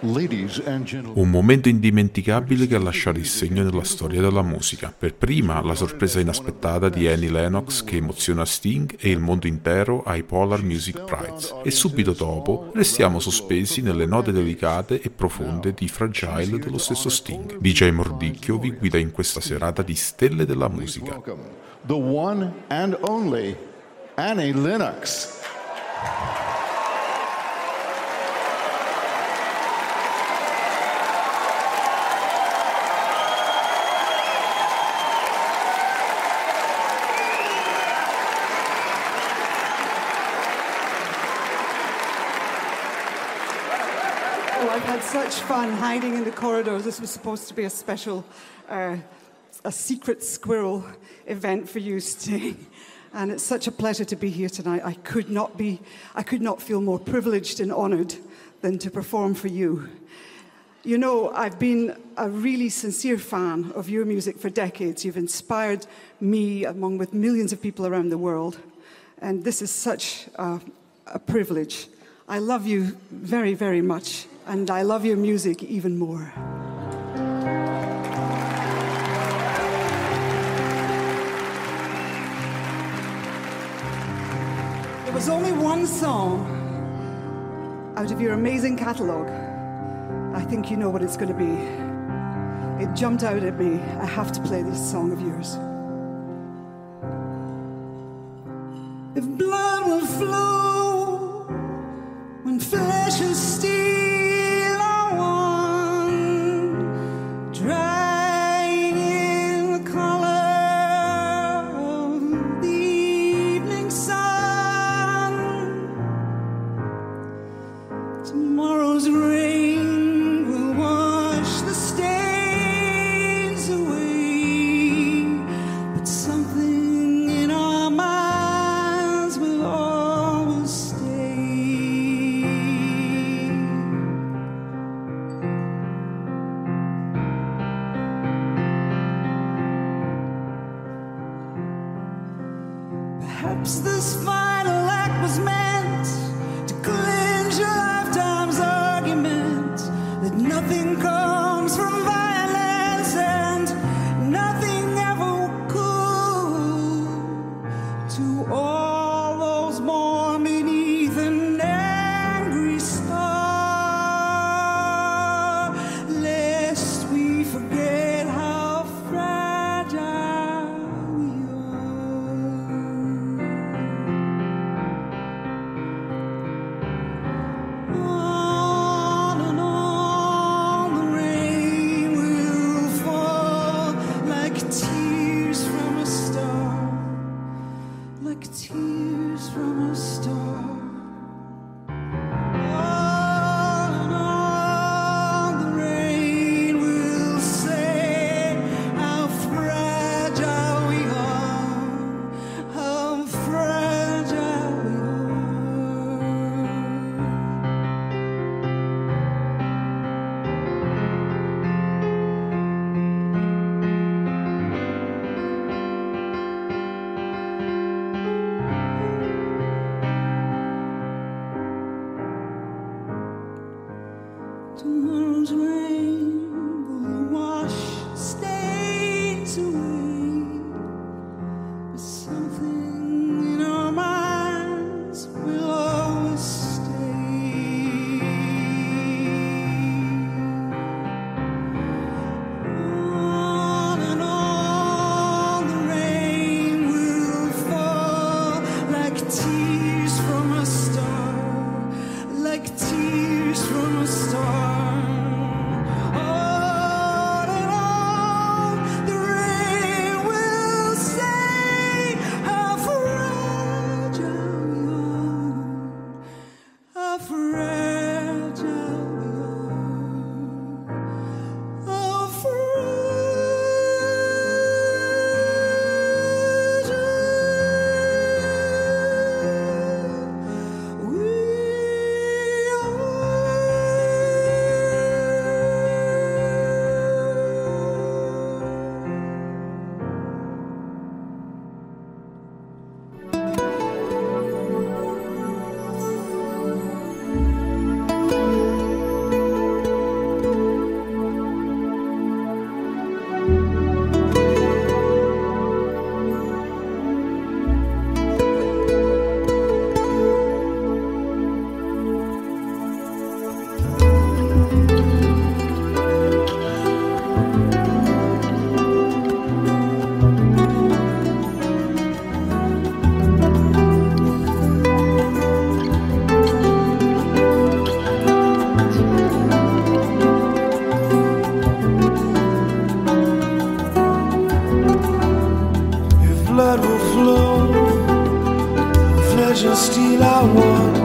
Un momento indimenticabile che ha lasciato il segno nella storia della musica. Per prima la sorpresa inaspettata di Annie Lennox che emoziona Sting e il mondo intero ai Polar Music Prize. E subito dopo restiamo sospesi nelle note delicate e profonde di Fragile dello stesso Sting. DJ Mordicchio vi guida in questa serata di stelle della musica. The one and only Annie Lennox. Oh, I've had such fun hiding in the corridors. This was supposed to be a special, uh, a secret squirrel event for you, Sting. And it's such a pleasure to be here tonight. I could not be, I could not feel more privileged and honored than to perform for you. You know, I've been a really sincere fan of your music for decades. You've inspired me, along with millions of people around the world. And this is such a, a privilege. I love you very, very much, and I love your music even more. There was only one song out of your amazing catalogue. I think you know what it's going to be. It jumped out at me. I have to play this song of yours. If blood comes from violence like tears from a star. Tomorrow's rain fragile steal I want,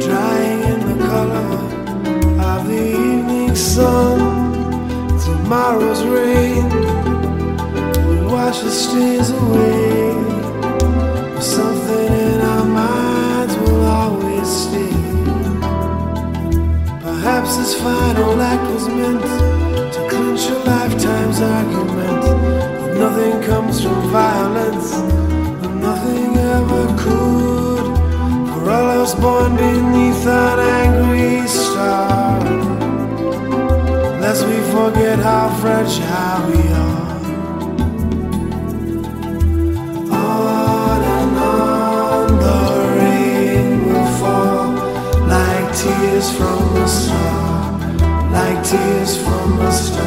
drying in the color of the evening sun. Tomorrow's rain will wash the stains away. Born beneath an angry star. Lest we forget how fragile we are. On and on the rain will fall like tears from a star, like tears from a star.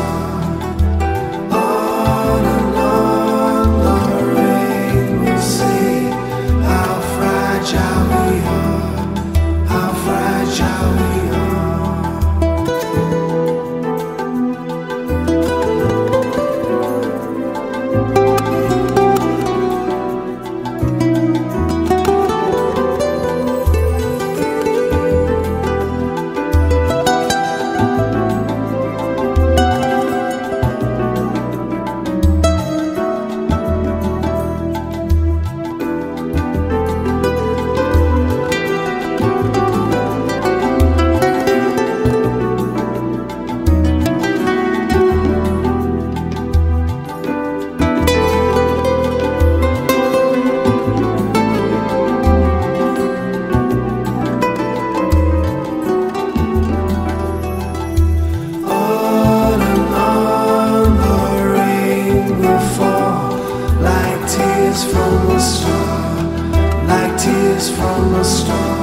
Tears from